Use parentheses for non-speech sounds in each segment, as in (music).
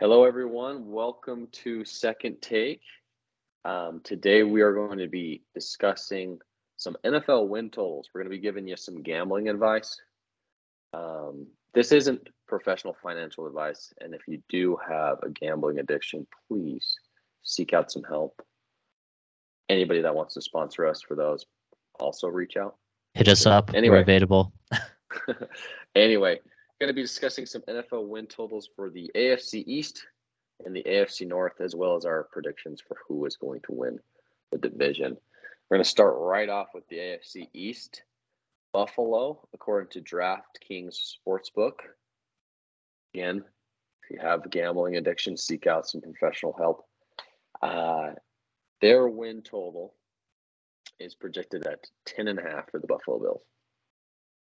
Hello, everyone. Welcome to Second Take. Um, today, we are going to be discussing some NFL win totals. We're going to be giving you some gambling advice. Um, this isn't professional financial advice, and if you do have a gambling addiction, please seek out some help. Anybody that wants to sponsor us for those, also reach out. Hit us up. Anyway. We're available. (laughs) anyway, going to be discussing some NFL win totals for the AFC East and the AFC North, as well as our predictions for who is going to win the division. We're going to start right off with the AFC East. Buffalo, according to DraftKings Sportsbook. Again, if you have gambling addiction, seek out some professional help. Uh, their win total is projected at 10.5 for the Buffalo Bills.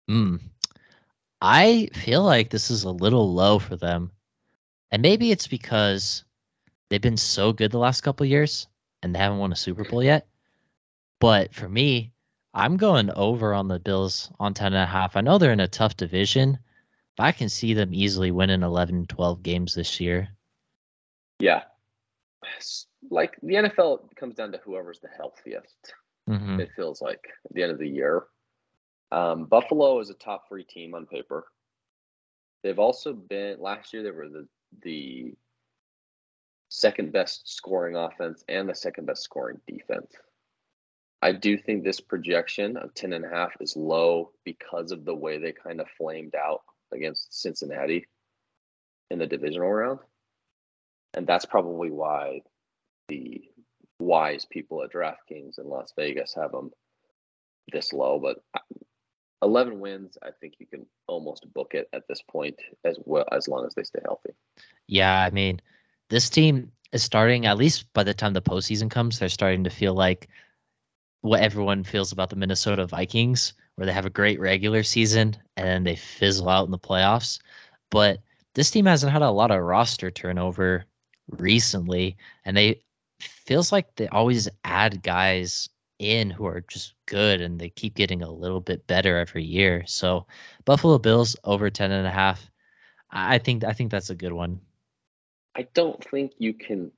Mm. I feel like this is a little low for them. And maybe it's because they've been so good the last couple years and they haven't won a Super Bowl yet. But for me, I'm going over on the Bills on 10 and a half. I know they're in a tough division, but I can see them easily winning 11, 12 games this year. Yeah. Like the NFL comes down to whoever's the healthiest. Mm-hmm. It feels like at the end of the year. Um, Buffalo is a top three team on paper. They've also been last year. They were the the second best scoring offense and the second best scoring defense. I do think this projection of 10 and a half is low because of the way they kind of flamed out against Cincinnati in the divisional round. And that's probably why the wise people at DraftKings in Las Vegas have them this low. But 11 wins, I think you can almost book it at this point as well as long as they stay healthy. Yeah, I mean, this team is starting at least by the time the postseason comes, they're starting to feel like what everyone feels about the Minnesota Vikings, where they have a great regular season and then they fizzle out in the playoffs. But this team hasn't had a lot of roster turnover recently, and they feels like they always add guys in who are just good and they keep getting a little bit better every year. So Buffalo Bills over 10 and a half. I think I think that's a good one. I don't think you can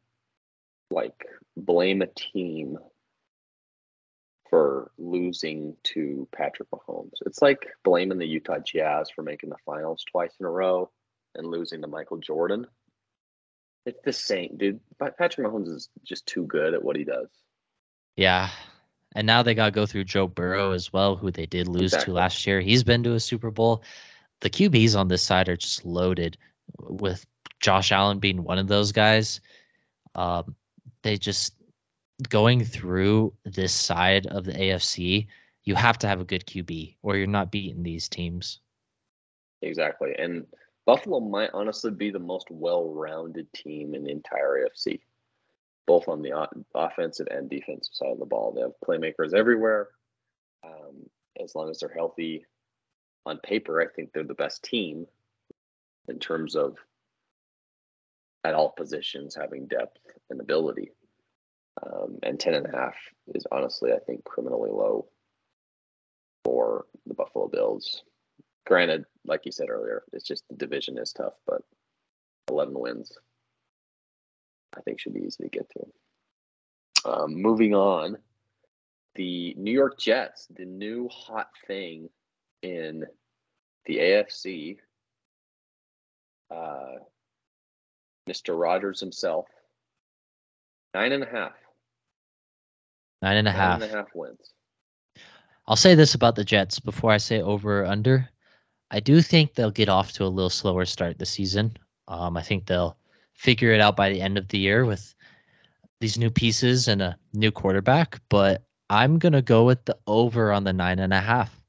like blame a team for losing to Patrick Mahomes. It's like blaming the Utah Jazz for making the finals twice in a row and losing to Michael Jordan. It's the same, dude. Patrick Mahomes is just too good at what he does. Yeah. And now they got to go through Joe Burrow as well, who they did lose Exactly. to last year. He's been to a Super Bowl. The QBs on this side are just loaded, with Josh Allen being one of those guys. Um, they just going through this side of the AFC. You have to have a good QB, or you're not beating these teams. Exactly. And Buffalo might honestly be the most well-rounded team in the entire AFC, both on the offensive and defensive side of the ball. They have playmakers everywhere. Um, as long as they're healthy, on paper, I think they're the best team in terms of at all positions having depth and ability. Um, and 10 and a half is honestly, I think, criminally low for the Buffalo Bills. Granted, like you said earlier, it's just the division is tough, but 11 wins, I think, should be easy to get to. Um, moving on, the New York Jets, the new hot thing in the AFC, uh, Mr. Rodgers himself, nine and a half. Nine and a half. Nine and a half wins. I'll say this about the Jets before I say over or under. I do think they'll get off to a little slower start this season. Um, I think they'll figure it out by the end of the year with these new pieces and a new quarterback. But I'm gonna go with the over on the nine and a half.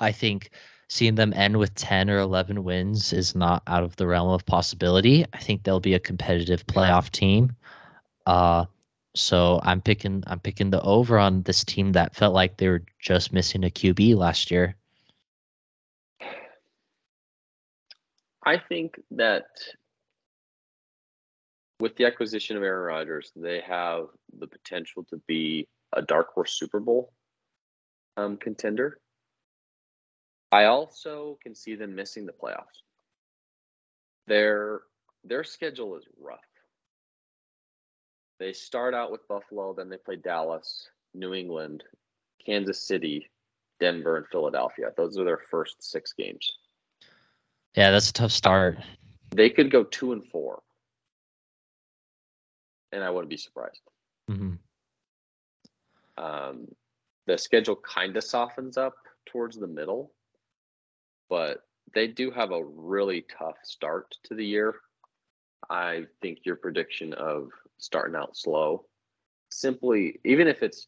I think seeing them end with ten or eleven wins is not out of the realm of possibility. I think they'll be a competitive playoff team. Uh, so I'm picking I'm picking the over on this team that felt like they were just missing a QB last year. I think that with the acquisition of Aaron Rodgers, they have the potential to be a dark horse Super Bowl um, contender. I also can see them missing the playoffs. Their their schedule is rough. They start out with Buffalo, then they play Dallas, New England, Kansas City, Denver, and Philadelphia. Those are their first six games. Yeah, that's a tough start. They could go two and four, and I wouldn't be surprised. hmm Um, the schedule kind of softens up towards the middle, but they do have a really tough start to the year. I think your prediction of starting out slow, simply, even if it's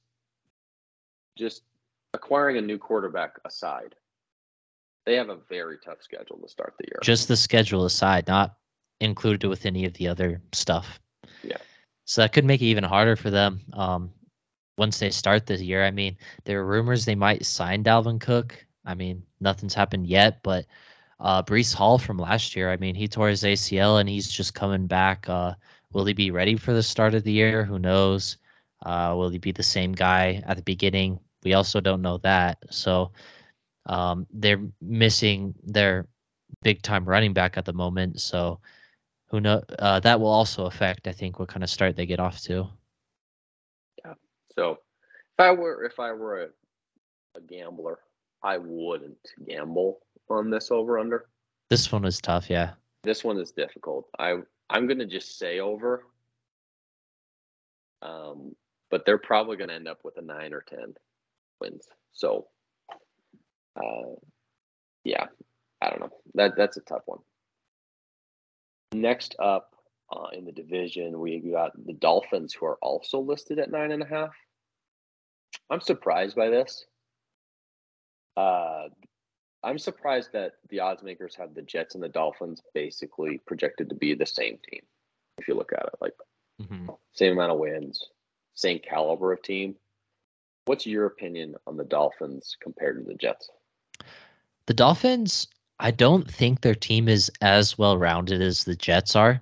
just acquiring a new quarterback aside, they have a very tough schedule to start the year. Just the schedule aside, not included with any of the other stuff. Yeah. So that could make it even harder for them. Um, once they start this year, I mean, there are rumors they might sign Dalvin Cook. I mean, nothing's happened yet, but uh, Breece Hall from last year, I mean, he tore his ACL and he's just coming back. Uh, will he be ready for the start of the year? Who knows? Uh, will he be the same guy at the beginning? We also don't know that. So um, they're missing their big time running back at the moment. So who know uh, that will also affect, I think, what kind of start they get off to. Yeah. So if I were if I were a, a gambler, I wouldn't gamble on this over under. This one is tough, yeah. This one is difficult. I I'm gonna just say over. Um, but they're probably gonna end up with a nine or ten wins. So uh yeah, I don't know. That that's a tough one. Next up uh, in the division, we got the Dolphins, who are also listed at nine and a half. I'm surprised by this. Uh, I'm surprised that the odds makers have the Jets and the Dolphins basically projected to be the same team. If you look at it, like hmm same amount of wins, same caliber of team. What's your opinion on the Dolphins compared to the Jets? The Dolphins, I don't think their team is as well rounded as the Jets are.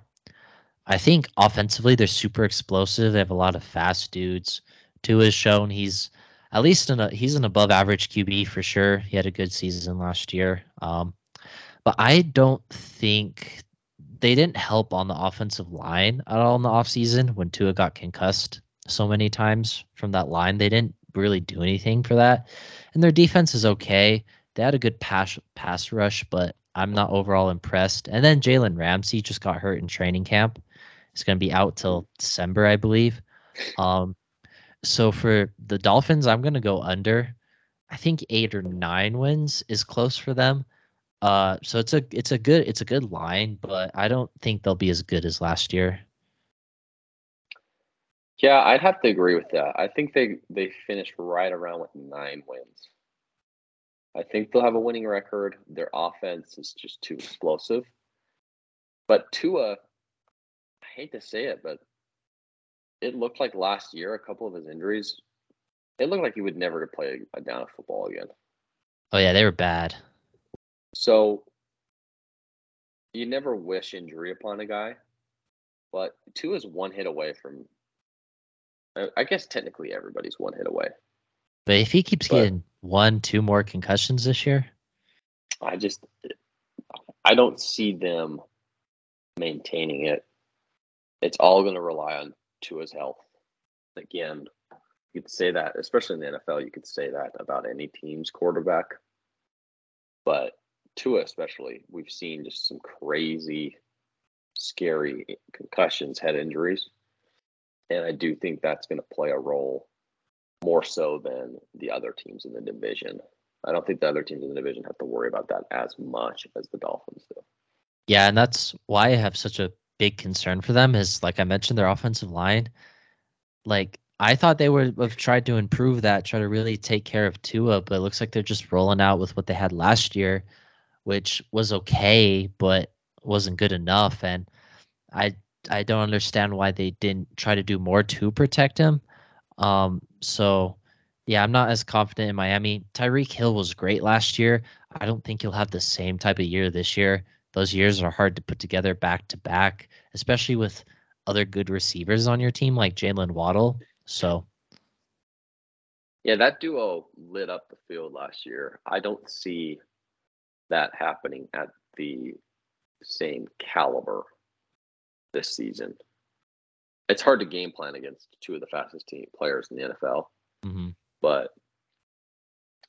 I think offensively they're super explosive. They have a lot of fast dudes. Tua has shown he's at least in a he's an above average QB for sure. He had a good season last year. Um, but I don't think they didn't help on the offensive line at all in the offseason when Tua got concussed so many times from that line. They didn't really do anything for that. And their defense is okay. They had a good pass pass rush, but I'm not overall impressed. And then Jalen Ramsey just got hurt in training camp. He's going to be out till December, I believe. Um, so for the Dolphins, I'm going to go under. I think eight or nine wins is close for them. Uh, so it's a it's a good it's a good line, but I don't think they'll be as good as last year. Yeah, I'd have to agree with that. I think they they finished right around with nine wins. I think they'll have a winning record. Their offense is just too explosive. But Tua, I hate to say it, but it looked like last year, a couple of his injuries, it looked like he would never play a down of football again. Oh yeah, they were bad. So you never wish injury upon a guy, but Tua is one hit away from. I- I guess technically everybody's one hit away. But if he keeps But- getting one, two more concussions this year, I just I don't see them maintaining it. It's all going to rely on Tua's health. Again, you could say that, especially in the NFL, you could say that about any team's quarterback. But Tua, especially, we've seen just some crazy, scary concussions, head injuries, and I do think that's going to play a role more so than the other teams in the division. I don't think the other teams in the division have to worry about that as much as the Dolphins do. yeah, and that's why I have such a big concern for them. Is like I mentioned, their offensive line. Like I thought they would have tried to improve that, try to really take care of Tua, but it looks like they're just rolling out with what they had last year, which was okay, but wasn't good enough. And I I don't understand why they didn't try to do more to protect him. Um, so yeah, I'm not as confident in Miami. Tyreek Hill was great last year. I don't think he'll have the same type of year this year. Those years are hard to put together back to back, especially with other good receivers on your team like Jaylen Waddle. So Yeah, that duo lit up the field last year. I don't see that happening at the same caliber this season. It's hard to game plan against two of the fastest team players in the NFL, hmm but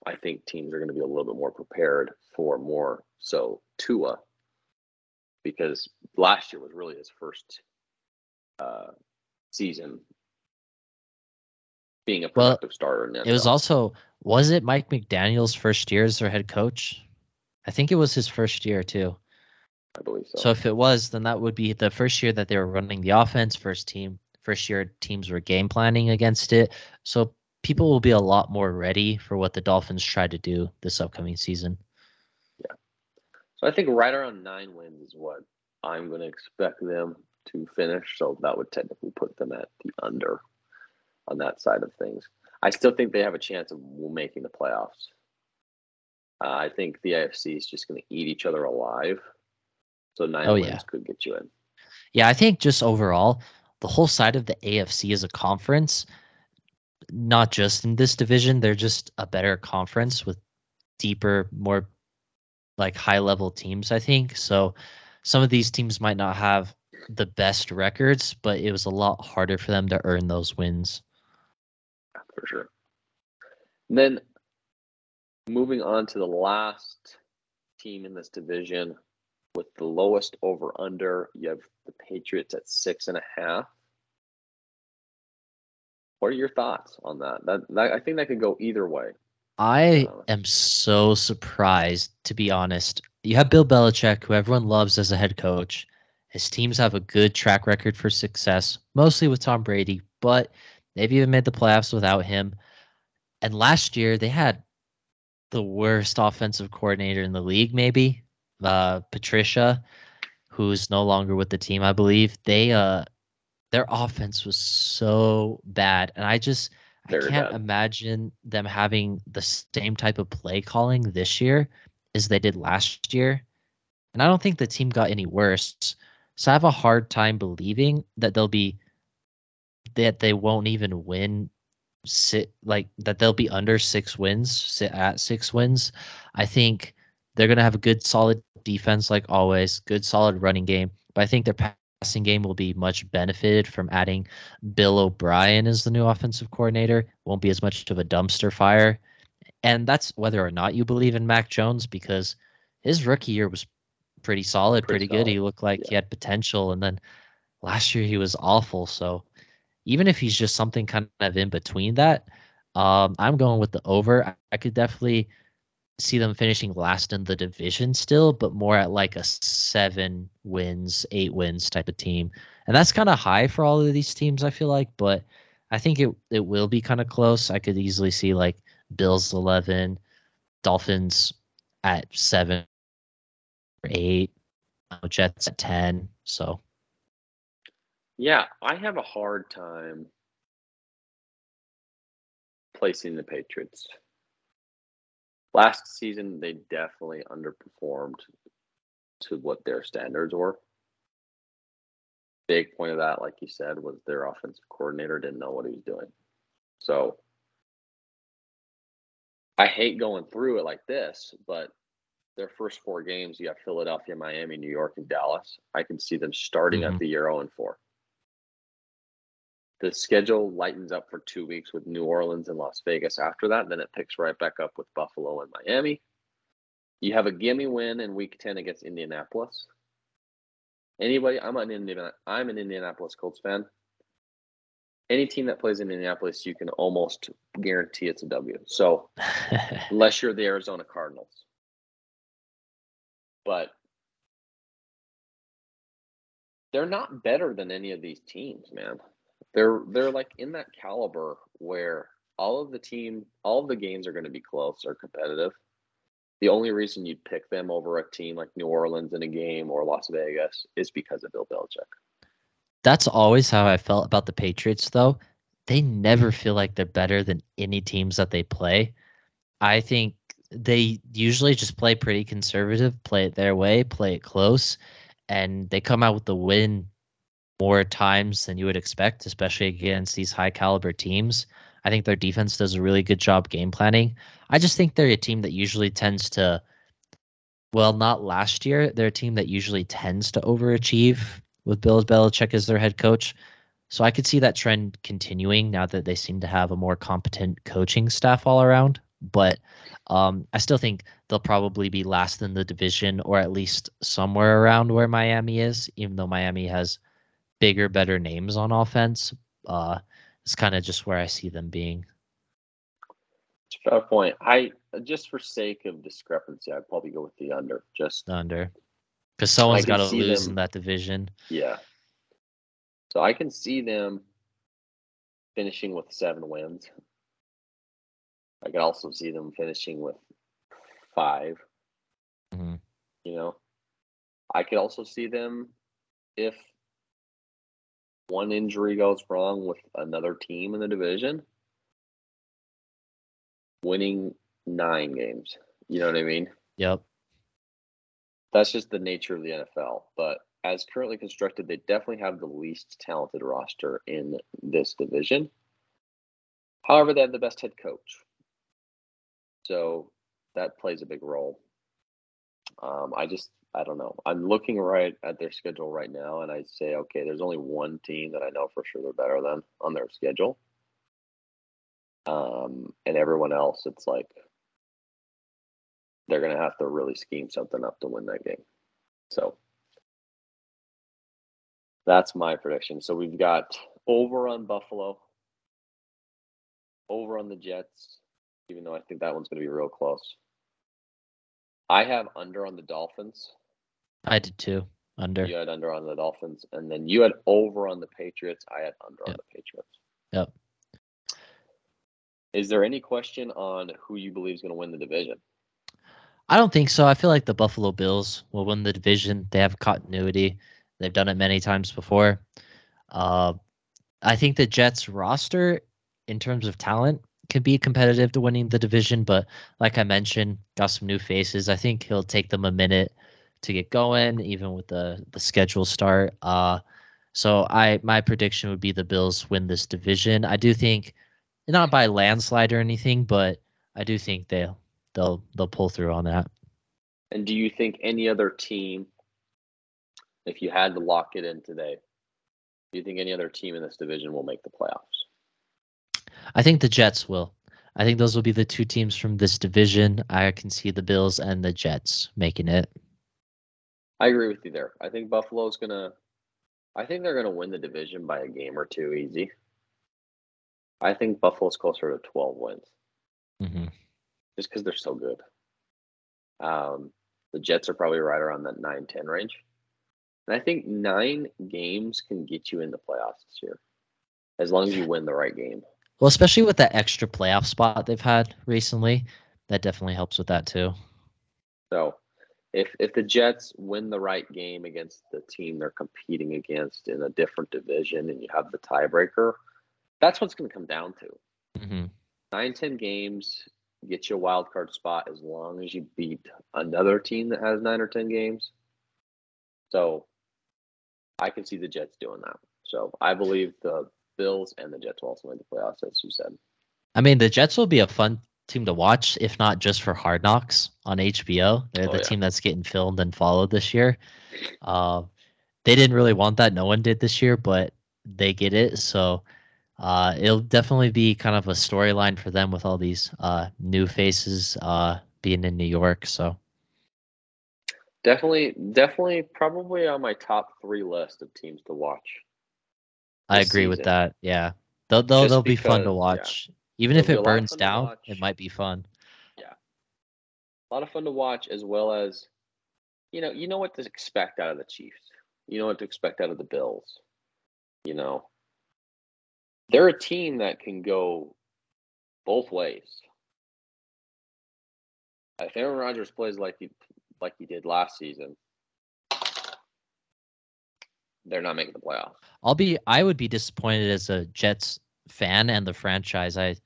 I think teams are going to be a little bit more prepared for more so Tua because last year was really his first uh, season being a Well, productive starter in the It was also was it Mike McDaniel's first year as their head coach? I think it was his first year too. I believe so. So if it was, then that would be the first year that they were running the offense. First team, first year teams were game planning against it. So people will be a lot more ready for what the Dolphins try to do this upcoming season. Yeah. So I think right around nine wins is what I'm going to expect them to finish. So that would technically put them at the under on that side of things. I still think they have a chance of making the playoffs. Uh, I think the AFC is just going to eat each other alive. So nine Oh, wins yeah. could get you in. Yeah, I think just overall, the whole side of the AFC as a conference, not just in this division, they're just a better conference with deeper, more like high level teams, I think. So some of these teams might not have the best records, but it was a lot harder for them to earn those wins. for sure. And then moving on to the last team in this division with the lowest over under, you have the Patriots at six and a half. What are your thoughts on that? That, that I think that could go either way. I Uh, am so surprised, to be honest. You have Bill Belichick, who everyone loves as a head coach. His teams have a good track record for success, mostly with Tom Brady, but they've even made the playoffs without him. And last year, they had the worst offensive coordinator in the league, maybe uh, Patricia, who's no longer with the team, I believe. They uh, their offense was so bad, and I just I can't bad. imagine them having the same type of play calling this year as they did last year. And I don't think the team got any worse. So I have a hard time believing that they'll be that they won't even win sit like that they'll be under six wins, sit at six wins. I think they're gonna have a good solid defense like always, good solid running game. But I think their passing game will be much benefited from adding Bill O'Brien as the new offensive coordinator. Won't be as much of a dumpster fire. And that's whether or not you believe in Mac Jones because his rookie year was pretty solid, Pretty pretty, good. He looked like he had potential. And then last year he was awful. So even if he's just something kind of in between that, um, I'm going with the over. I, I could definitely see them finishing last in the division still, but more at like a seven wins, eight wins type of team. And that's kind of high for all of these teams, I feel like, but I think it, it will be kind of close. I could easily see like Bills 11, Dolphins at seven or eight, uh, Jets at 10. So Yeah, I have a hard time placing the Patriots. Last season, they definitely underperformed to what their standards were. Big point of that, like you said, was their offensive coordinator didn't know what he was doing. So I hate going through it like this, but their first four games, you have Philadelphia, Miami, New York, and Dallas. I can see them starting Mhm. at the year 0 and 4. The schedule lightens up for two weeks with New Orleans and Las Vegas after that. Then it picks right back up with Buffalo and Miami. You have a gimme win in week 10 against Indianapolis. Anybody, I'm an Indiana, I'm an Indianapolis Colts fan. Any team that plays in Indianapolis, you can almost guarantee it's a W. So (laughs) unless you're the Arizona Cardinals. But they're not better than any of these teams, man. They're they're like in that caliber where all of the team, all of the games are going to be close or competitive. The only reason you'd pick them over a team like New Orleans in a game or Las Vegas is because of Bill Belichick. That's always how I felt about the Patriots, though. They never feel like they're better than any teams that they play. I think they usually just play pretty conservative, play it their way, play it close, and they come out with the win more times than you would expect, especially against these high caliber teams. I think their defense does a really good job game planning. I just think they're a team that usually tends to, well, not last year. They're a team that usually tends to overachieve with Bill Belichick as their head coach. So I could see that trend continuing now that they seem to have a more competent coaching staff all around. But um, I still think they'll probably be last in the division or at least somewhere around where Miami is, even though Miami has bigger, better names on offense. Uh, it's kind of just where I see them being. Fair point. I just for sake of discrepancy, I'd probably go with the under. Just the under, because someone's got to lose them, in that division. Yeah. So I can see them finishing with seven wins. I could also see them finishing with 5 mm-hmm. You know, I could also see them if one injury goes wrong with another team in the division, winning nine games. You know what I mean? Yep. That's just the nature of the NFL. But as currently constructed, they definitely have the least talented roster in this division. However, they have the best head coach. So that plays a big role. Um, I just, I don't know. I'm looking right at their schedule right now, and I say, okay, there's only one team that I know for sure they're better than on their schedule. Um, and everyone else, it's like they're going to have to really scheme something up to win that game. So that's my prediction. So we've got over on Buffalo, over on the Jets, even though I think that one's going to be real close. I have under on the Dolphins. I did too. Under. You had under on the Dolphins, and then you had over on the Patriots. I had under yep. on the Patriots. Yep. Is there any question on who you believe is going to win the division? I don't think so. I feel like the Buffalo Bills will win the division. They have continuity. They've done it many times before. Uh, I think the Jets roster, in terms of talent, can be competitive to winning the division. But like I mentioned, got some new faces. I think he'll take them a minute to get going, even with the the schedule start. Uh, so I my prediction would be the Bills win this division. I do think, not by landslide or anything, but I do think they'll they'll they'll pull through on that. And do you think any other team, if you had to lock it in today, do you think any other team in this division will make the playoffs? I think the Jets will. I think those will be the two teams from this division. I can see the Bills and the Jets making it. I agree with you there. I think Buffalo's gonna. I think they're gonna win the division by a game or two, easy. I think Buffalo's closer to twelve wins, mm-hmm. just because they're so good. Um, the Jets are probably right around that 9-10 range, and I think nine games can get you in the playoffs this year, as long as you win the right game. Well, especially with that extra playoff spot they've had recently, that definitely helps with that too. So, if if the Jets win the right game against the team they're competing against in a different division, and you have the tiebreaker, that's what's going to come down to. Mm-hmm. Nine, ten games get you a wild card spot as long as you beat another team that has nine or ten games. So, I can see the Jets doing that. So I believe the Bills and the Jets will also make the playoffs, as you said. I mean, the Jets will be a fun team to watch, if not just for Hard Knocks on HBO. They're oh, the yeah. team that's getting filmed and followed this year. Uh, they didn't really want that. No one did this year, but they get it. So uh, it'll definitely be kind of a storyline for them with all these uh, new faces uh, being in New York. So definitely, definitely, probably on my top three list of teams to watch. I agree season. with that. Yeah, they'll they'll, they'll be fun to watch. Yeah. Even if it burns down, it might be fun. Yeah, a lot of fun to watch, as well as you know, you know what to expect out of the Chiefs. You know what to expect out of the Bills. You know, they're a team that can go both ways. If Aaron Rodgers plays like he like he did last season, they're not making the playoffs. I'll be I would be disappointed as a Jets fan and the franchise. I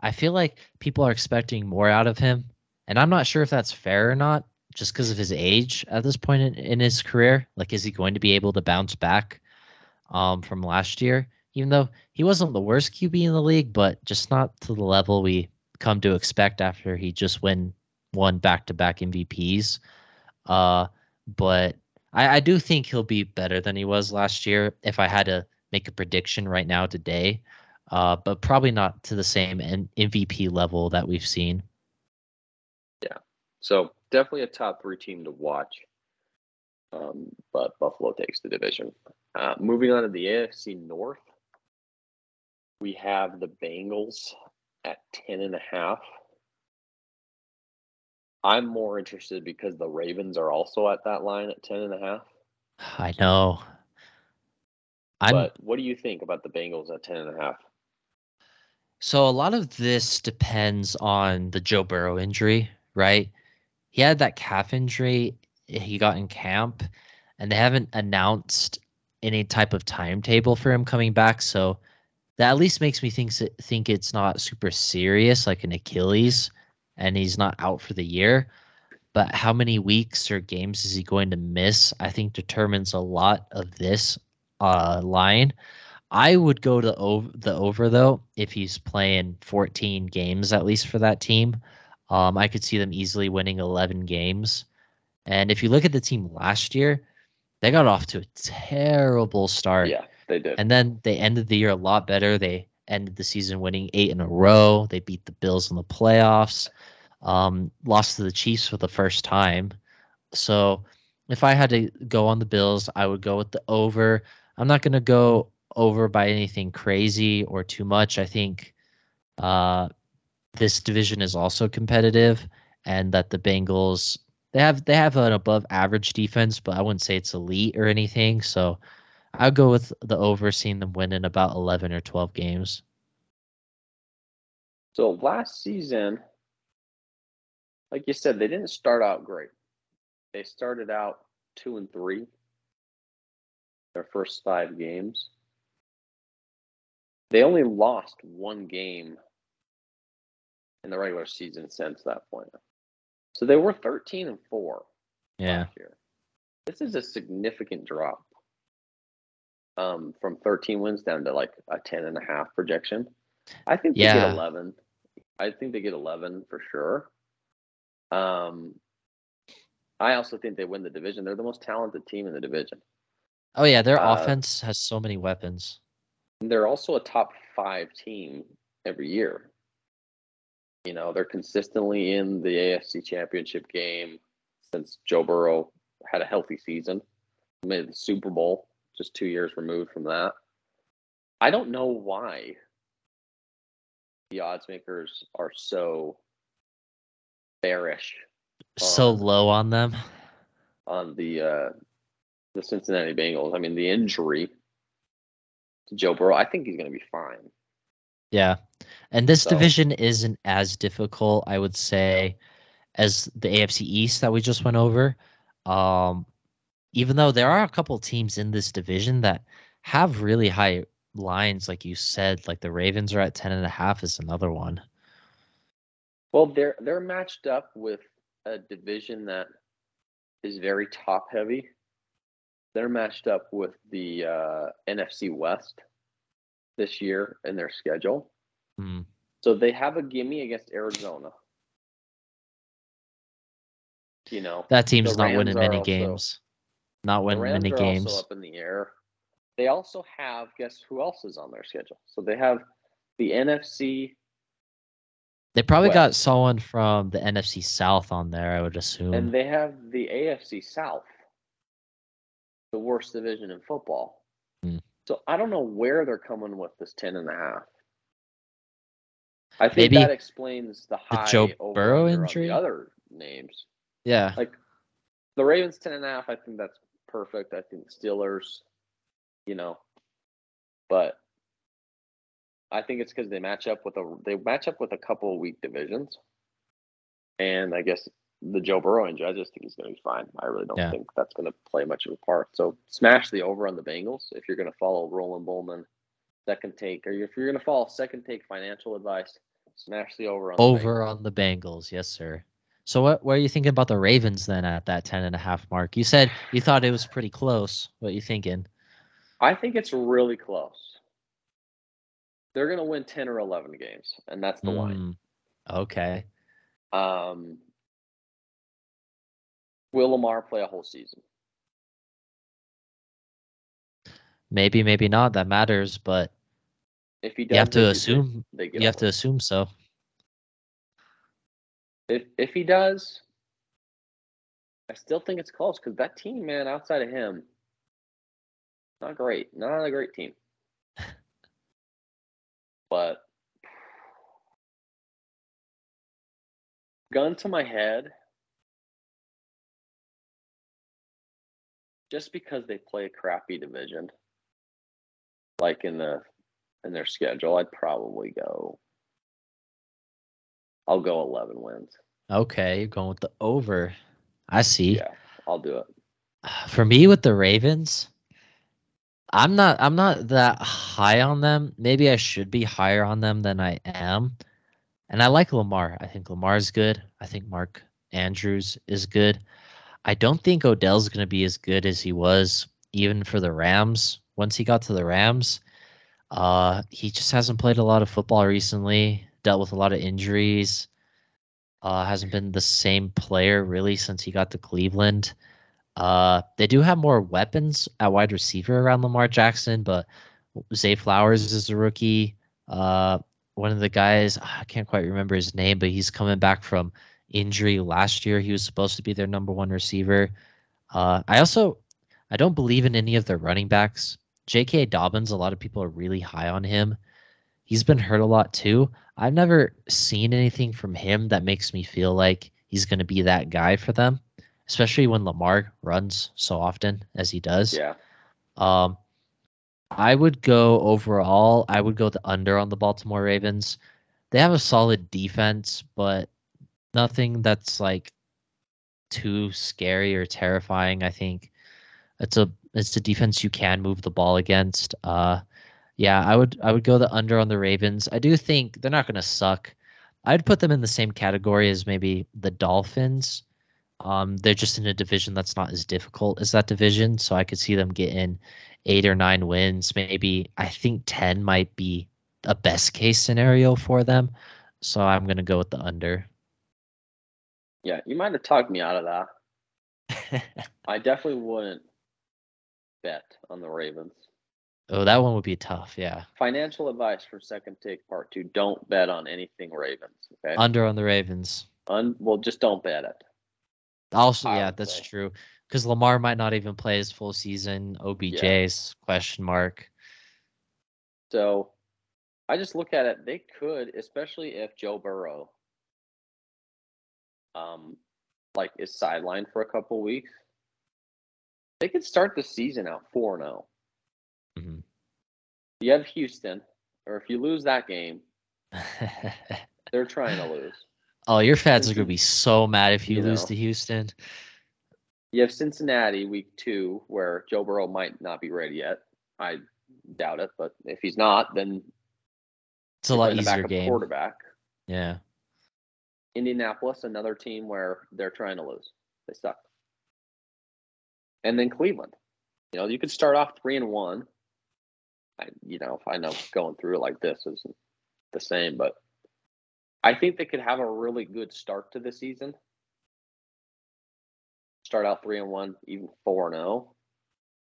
I feel like people are expecting more out of him, and I'm not sure if that's fair or not, just because of his age at this point in, in, his career. Like, is he going to be able to bounce back um, from last year? Even though he wasn't the worst QB in the league, but just not to the level we come to expect after he just win won back to back MVPs. Uh, but I, I do think he'll be better than he was last year if I had to make a prediction right now today, uh, but probably not to the same MVP level that we've seen. Yeah. So definitely a top three team to watch. Um, but Buffalo takes the division. Uh, moving on to the AFC North, we have the Bengals at 10 and a half. I'm more interested because the Ravens are also at that line at 10 and a half. I know. I'm, but what do you think about the Bengals at 10 and a half? So a lot of this depends on the Joe Burrow injury, right? He had that calf injury he got in camp, and they haven't announced any type of timetable for him coming back. So that at least makes me think think it's not super serious, like an Achilles, and he's not out for the year. But how many weeks or games is he going to miss? I think determines a lot of this uh, line. I would go to over, the over though if he's playing 14 games at least for that team. Um, I could see them easily winning 11 games. And if you look at the team last year, they got off to a terrible start. Yeah, they did. And then they ended the year a lot better. They ended the season winning eight in a row. They beat the Bills in the playoffs. Um, lost to the Chiefs for the first time. So if I had to go on the Bills, I would go with the over. I'm not going to go over by anything crazy or too much. I think uh, this division is also competitive, and that the Bengals they have they have an above average defense, but I wouldn't say it's elite or anything. So I'll go with the over, seeing them win in about eleven or twelve games. So last season, like you said, they didn't start out great. They started out two and three their first five games. They only lost one game in the regular season since that point. So they were 13 and 4 yeah. last year. This is a significant drop um, from 13 wins down to like a 10 and a half projection. I think they yeah. get 11. I think they get 11 for sure. Um, I also think they win the division. They're the most talented team in the division. Oh yeah, their uh, offense has so many weapons. They're also a top five team every year. You know, they're consistently in the AFC Championship game since Joe Burrow had a healthy season, made the Super Bowl just two years removed from that. I don't know why the odds makers are so bearish, so on, low on them, on the uh, the Cincinnati Bengals. I mean, the injury to Joe Burrow, I think he's going to be fine. Yeah. And this so. division isn't as difficult, I would say, as the AFC East that we just went over. Um, even though there are a couple teams in this division that have really high lines, like you said, like the Ravens are at ten and a half is another one. Well, they're they're matched up with a division that is very top heavy. They're matched up with the uh, NFC West, this year in their schedule. Mm. So they have a gimme against Arizona. You know that team's not winning many also, games. Not winning many games. Up in the air. They also have guess who else is on their schedule? So they have the NFC. They probably West. got someone from the NFC South on there, I would assume. And they have the AFC South, the worst division in football. Mm. So I don't know where they're coming with this 10 and a half. I think Maybe that explains the high the Joe Burrow injury. other names. Yeah. Like the Ravens 10 and a half, I think that's perfect. I think Steelers, you know, but I think it's because they match up with a they match up with a couple of weak divisions. And I guess the Joe Burrow injury, I just think he's going to be fine. I really don't yeah. think that's going to play much of a part. So smash the over on the Bengals if you're going to follow Roland Bowman second take, or if you're going to follow second take financial advice, smash the over on over the on the Bengals. Yes, sir. So what what are you thinking about the Ravens then at that 10 and a half mark? You said you thought it was pretty close. What are you thinking? I think it's really close. They're going to win 10 or 11 games, and that's the mm, line. Okay. Um, Will Lamar play a whole season? maybe, maybe not. That matters, but If he does, you have to assume. they, You have to assume so. If if he does, I still think it's close because that team, man, outside of him, not great. Not a great team. (laughs) But (sighs) gun to my head, just because they play a crappy division, like in the in their schedule, I'd probably go. I'll go eleven wins. Okay, you're going with the over. I see. Yeah, I'll do it. (sighs) For me with the Ravens, I'm not I'm not that high on them. Maybe I should be higher on them than I am. And I like Lamar. I think Lamar's good. I think Mark Andrews is good. I don't think Odell's going to be as good as he was even for the Rams. Once he got to the Rams, uh, he just hasn't played a lot of football recently. Dealt with a lot of injuries. Uh, hasn't been the same player really since he got to Cleveland. Uh, they do have more weapons at wide receiver around Lamar Jackson, but Zay Flowers is a rookie. Uh, one of the guys, I can't quite remember his name, but he's coming back from injury last year. He was supposed to be their number one receiver. Uh, I also, I don't believe in any of their running backs. J.K. Dobbins, a lot of people are really high on him. He's been hurt a lot too. I've never seen anything from him that makes me feel like he's going to be that guy for them, especially when Lamar runs so often as he does. Yeah, Um, I would go overall. I would go the under on the Baltimore Ravens. They have a solid defense, but nothing that's like too scary or terrifying. I think it's a it's a defense you can move the ball against. Uh, yeah, I would I would go the under on the Ravens. I do think they're not going to suck. I'd put them in the same category as maybe the Dolphins. Um, they're just in a division that's not as difficult as that division, so I could see them getting eight or nine wins. Maybe I think ten might be a best case scenario for them. So I'm gonna go with the under. Yeah. You might have talked me out of that. (laughs) I definitely wouldn't bet on the Ravens. oh, that one would be tough. Yeah, Financial advice for second take part two: Don't bet on anything Ravens. Okay. under on the Ravens. Un- well, just don't bet it. Also, I yeah, that's say. true. Because Lamar might not even play his full season. OBJ's question mark. So I just look at it. They could, especially if Joe Burrow, um, like is sidelined for a couple weeks. They could start the season out four zero. Mhm. You have Houston, or if you lose that game, (laughs) they're trying to lose. oh, your fans are gonna be so mad if you, you lose know. to Houston. You have Cincinnati week two, where Joe Burrow might not be ready yet. I doubt it, but if he's not, then It's a lot easier game. Quarterback. Yeah. Indianapolis, another team where they're trying to lose. They suck. And then Cleveland. You know, you could start off three and one. I, you know, if I know going through it like this isn't the same, but I think they could have a really good start to the season. Start out three and one, even four and zero,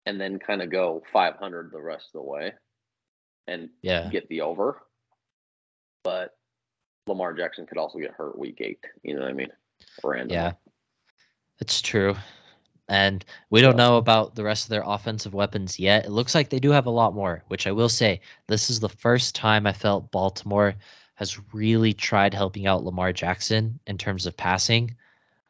and then kind of go five hundred the rest of the way, and Yeah. get the over. But Lamar Jackson could also get hurt week eight. You know what I mean? Randomly. Yeah. It's true. And we don't know about the rest of their offensive weapons yet. It looks like they do have a lot more, which I will say, this is the first time I felt Baltimore has really tried helping out Lamar Jackson in terms of passing.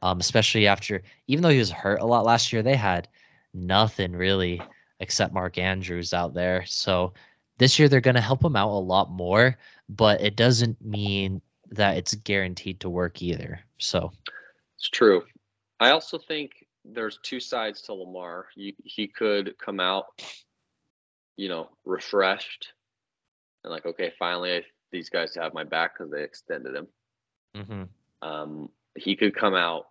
Um, especially after, even though he was hurt a lot last year, they had nothing really except Mark Andrews out there. So this year they're going to help him out a lot more, but it doesn't mean that it's guaranteed to work either. So It's true. I also think there's two sides to Lamar. You, he could come out, you know, refreshed and like, okay, finally I, these guys have my back because they extended him. mhm. Um, he could come out.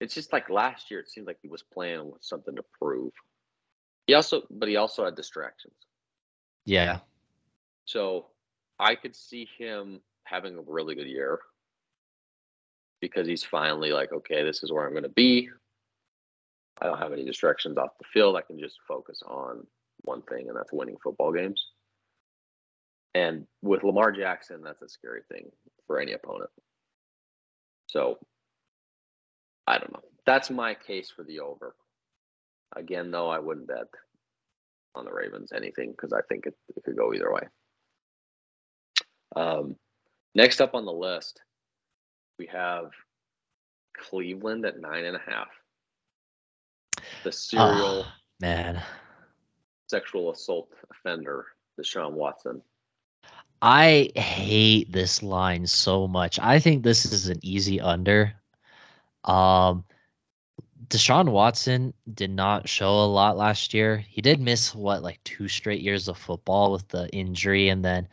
It's just like last year. It seemed like he was playing with something to prove. He also, but he also had distractions. yeah. So I could see him having a really good year because he's finally like, okay, this is where I'm going to be. I don't have any distractions off the field. I can just focus on one thing, and that's winning football games. And with Lamar Jackson, that's a scary thing for any opponent. So I don't know. That's my case for the over. Again, though, I wouldn't bet on the Ravens anything because I think it, it, could go either way. Um, next up on the list, we have Cleveland at nine and a half. The serial oh, man sexual assault offender, Deshaun Watson. I hate this line so much. I think this is an easy under. Um, Deshaun Watson did not show a lot last year. He did miss what like two straight years of football with the injury and then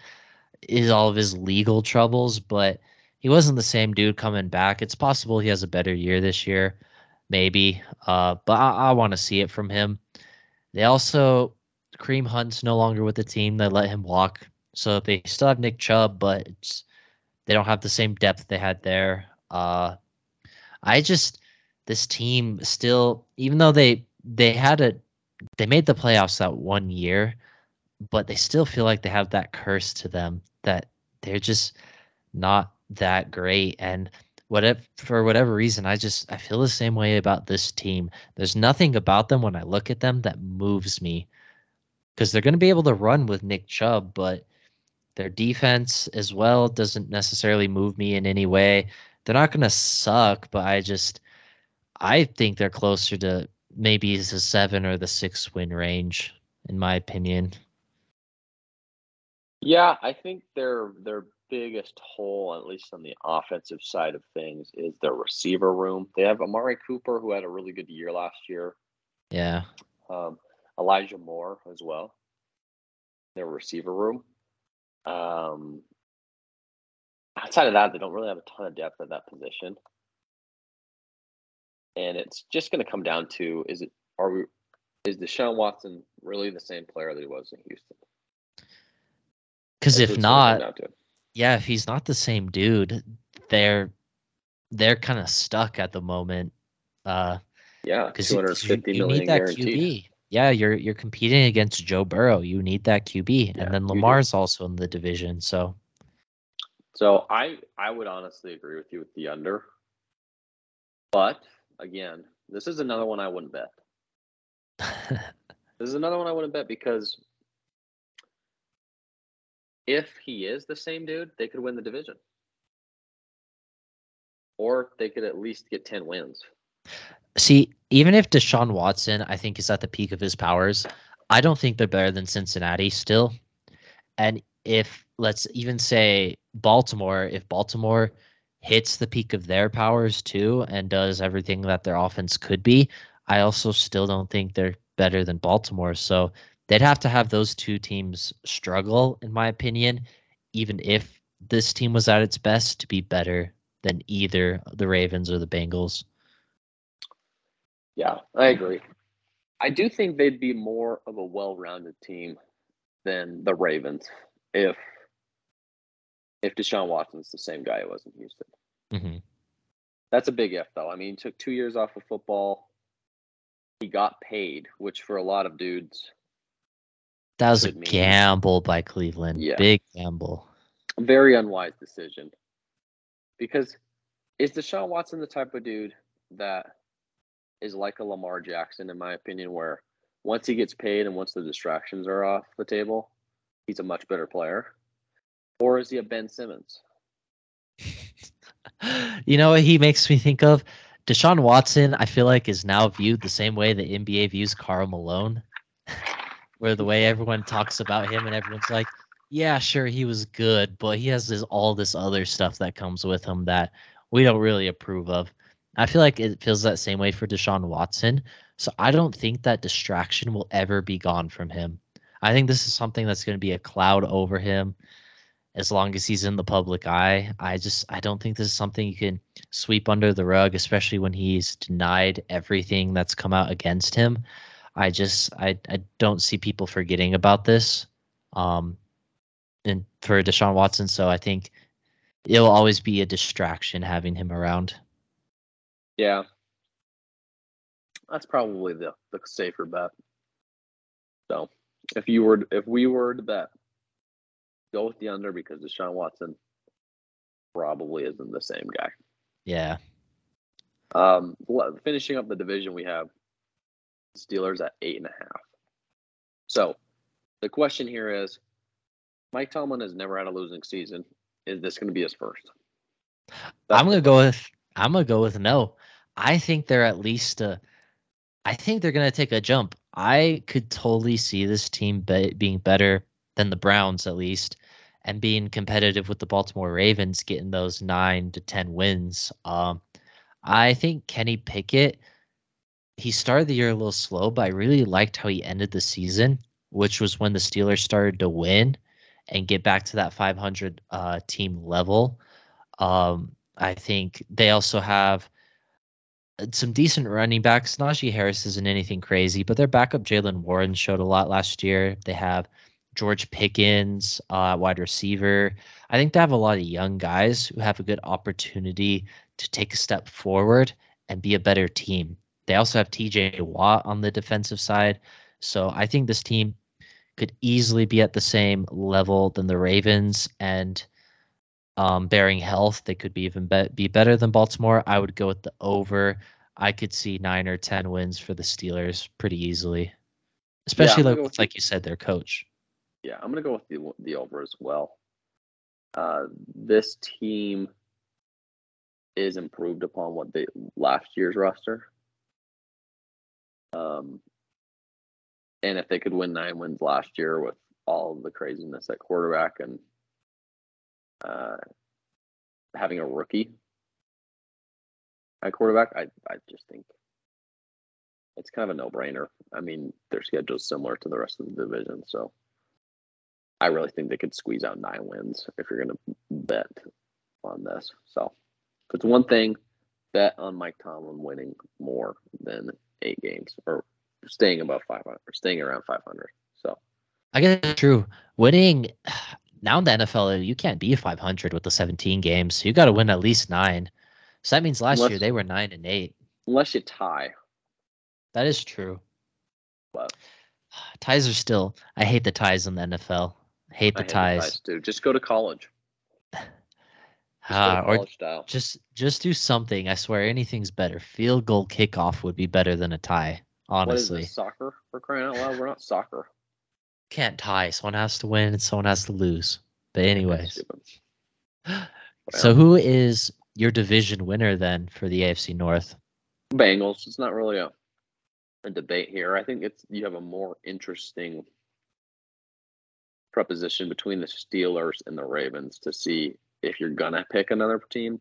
is all of his legal troubles, but he wasn't the same dude coming back. It's possible he has a better year this year, maybe. Uh, but I, I want to see it from him. They also Kareem Hunt's no longer with the team. They let him walk, so they still have Nick Chubb, but they don't have the same depth they had there. Uh, I just this team still, even though they they had a they made the playoffs that one year, but they still feel like they have that curse to them that they're just not that great and whatever for whatever reason i just i feel the same way about this team. There's nothing about them when i look at them that moves me because they're going to be able to run with nick chubb but their defense as well doesn't necessarily move me in any way. They're not going to suck but i just i think they're closer to maybe the seven or the six win range in my opinion yeah, I think their their biggest hole, at least on the offensive side of things, is their receiver room. They have Amari Cooper, who had a really good year last year. Yeah. Um, Elijah Moore as well. Their receiver room. Um, outside of that, they don't really have a ton of depth at that position. And it's just going to come down to: is it are we is Deshaun Watson really the same player that he was in Houston? Because if not, yeah, if he's not the same dude, they're they're kind of stuck at the moment. Uh, yeah, because you, you need that guaranteed. QB. Yeah, you're you're competing against Joe Burrow. You need that QB, yeah, and then Lamar's also in the division. So, so I I would honestly agree with you with the under, but again, this is another one I wouldn't bet. (laughs) this is another one I wouldn't bet because if he is the same dude, they could win the division. Or they could at least get 10 wins. See, even if Deshaun Watson, I think, is at the peak of his powers, I don't think they're better than Cincinnati still. And if, let's even say Baltimore, if Baltimore hits the peak of their powers too and does everything that their offense could be, I also still don't think they're better than Baltimore. So they'd have to have those two teams struggle, in my opinion, even if this team was at its best to be better than either the Ravens or the Bengals. Yeah, I agree. I do think they'd be more of a well-rounded team than the Ravens if if Deshaun Watson's the same guy he was in Houston. Mm-hmm. That's a big if, though. I mean, he took two years off of football. He got paid, which for a lot of dudes that was a gamble by Cleveland. Yeah. Big gamble. Very unwise decision. Because is Deshaun Watson the type of dude that is like a Lamar Jackson, in my opinion, where once he gets paid and once the distractions are off the table, he's a much better player? Or is he a Ben Simmons? (laughs) you know what he makes me think of? Deshaun Watson, I feel like, is now viewed the same way the NBA views Karl Malone (laughs) where the way everyone talks about him and everyone's like, yeah, sure, he was good, but he has this all this other stuff that comes with him that we don't really approve of. I feel like it feels that same way for Deshaun Watson. So I don't think that distraction will ever be gone from him. I think this is something that's going to be a cloud over him as long as he's in the public eye. I just I don't think this is something you can sweep under the rug, especially when he's denied everything that's come out against him. I just I I don't see people forgetting about this. Um, and for Deshaun Watson, so I think it'll always be a distraction having him around. Yeah, that's probably the the safer bet. So If you were, if we were to bet, go with the under because Deshaun Watson probably isn't the same guy. Yeah. Um, finishing up the division, we have Steelers at eight and a half. So the question here is Mike Tomlin has never had a losing season. Is this going to be his first? That's I'm going to go with I'm going to go with no. I think they're at least a I think they're going to take a jump. I could totally see this team be, being better than the Browns at least and being competitive with the Baltimore Ravens getting those 9 to 10 wins. Um I think Kenny Pickett he started the year a little slow, but I really liked how he ended the season, which was when the Steelers started to win and get back to that 500 uh, team level. Um, I think they also have uh, some decent running backs. Najee Harris isn't anything crazy, but their backup Jaylen Warren showed a lot last year. They have George Pickens, uh, wide receiver. I think they have a lot of young guys who have a good opportunity to take a step forward and be a better team. They also have TJ Watt on the defensive side. So I think this team could easily be at the same level than the Ravens and um, bearing health, they could be even be, be better than Baltimore. I would go with the over. I could see nine or 10 wins for the Steelers pretty easily, especially yeah, like, like you said, their coach. Yeah, I'm going to go with the, the over as well. Uh, this team is improved upon what they last year's roster. Um, and if they could win nine wins last year with all the craziness at quarterback and uh, having a rookie at quarterback, I I just think it's kind of a no brainer. I mean, their schedule is similar to the rest of the division, so I really think they could squeeze out nine wins if you're going to bet on this. So if it's one thing, bet on Mike Tomlin winning more than eight games or staying above 500 or staying around 500. So I guess it's true. Winning now in the NFL, you can't be 500 with the 17 games. You got to win at least nine. So that means last unless, year they were nine and eight. Unless you tie. That is true. But (sighs) ties are still. I hate the ties in the NFL. Hate the I hate ties. The ties too. Just go to college. Just, uh, or style. just just do something. I swear, anything's better. Field goal kickoff would be better than a tie. Honestly, soccer? For crying out loud, we're not soccer. Can't tie. Someone has to win and someone has to lose. But anyways, (gasps) so who is your division winner then for the AFC North? Bengals. It's not really a a debate here. I think it's you have a more interesting proposition between the Steelers and the Ravens to see if you're gonna pick another team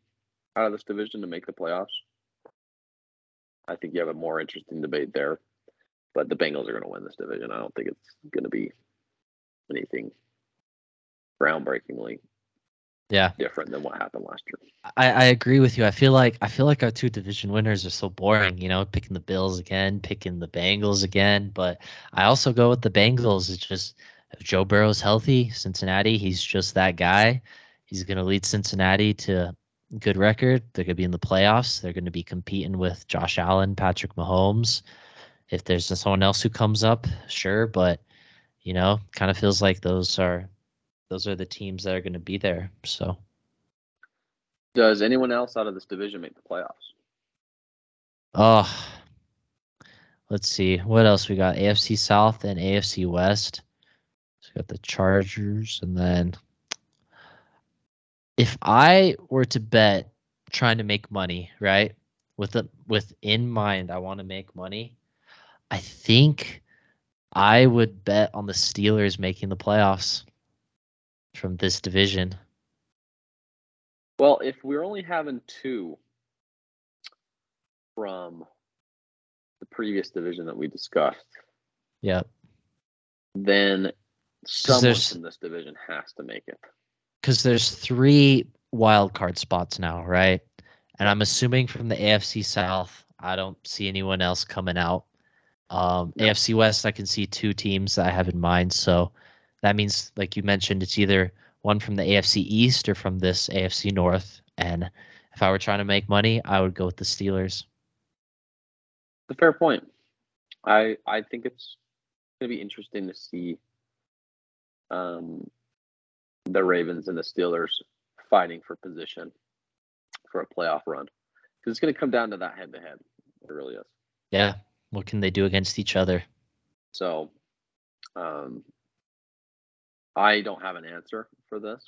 out of this division to make the playoffs. I think you have a more interesting debate there. But the Bengals are going to win this division. I don't think it's going to be anything groundbreakingly yeah different than what happened last year. I, I agree with you. I feel like I feel like our two division winners are so boring, you know, picking the Bills again, picking the Bengals again. But I also go with the Bengals. It's just if Joe Burrow's healthy, Cincinnati, he's just that guy. He's gonna lead Cincinnati to good record. They're going to be in the playoffs. They're going to be competing with Josh Allen, Patrick Mahomes. If there's someone else who comes up, sure, but you know, kind of feels like those are those are the teams that are going to be there. So, does anyone else out of this division make the playoffs? Oh, let's see what else we got. AFC South and AFC West. So we got the Chargers, and then if I were to bet trying to make money, right? With the with in mind I want to make money, I think I would bet on the Steelers making the playoffs from this division. Well, if we're only having two from the previous division that we discussed, yeah, then someone from this division has to make it because there's three wild card spots now, right? And I'm assuming from the AFC South, I don't see anyone else coming out. Um, no. AFC West, I can see two teams that I have in mind. So that means, like you mentioned, it's either one from the AFC East or from this AFC North. And if I were trying to make money, I would go with the Steelers. The fair point. I I think it's going to be interesting to see um, the Ravens and the Steelers fighting for position for a playoff run because it's going to come down to that head to head. It really is. Yeah. What can they do against each other? So, um, I don't have an answer for this.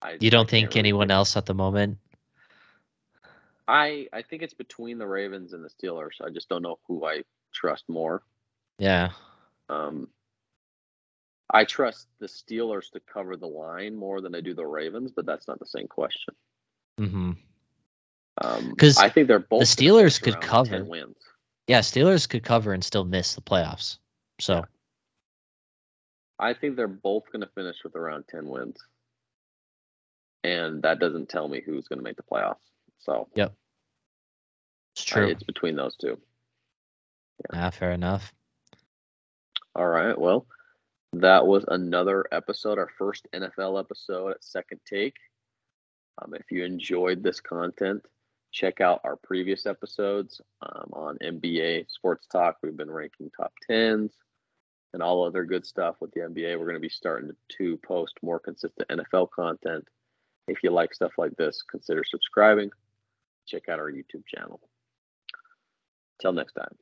I, you don't think really anyone think. else at the moment? I I think it's between the Ravens and the Steelers. I just don't know who I trust more. Yeah. Um, I trust the Steelers to cover the line more than I do the Ravens, but that's not the same question. Mm-hmm. Because um, I think they're both the Steelers could cover. Wins. Yeah, Steelers could cover and still miss the playoffs. So. Yeah. I think they're both going to finish with around ten wins, and that doesn't tell me who's going to make the playoffs. So. Yep. It's true. it's between those two. Yeah. Ah, fair enough. All right. Well, that was another episode, our first NFL episode at Second Take. Um, if you enjoyed this content, check out our previous episodes um, on NBA Sports Talk. We've been ranking top tens and all other good stuff with the NBA. We're going to be starting to post more consistent NFL content. If you like stuff like this, consider subscribing. Check out our YouTube channel. Till next time.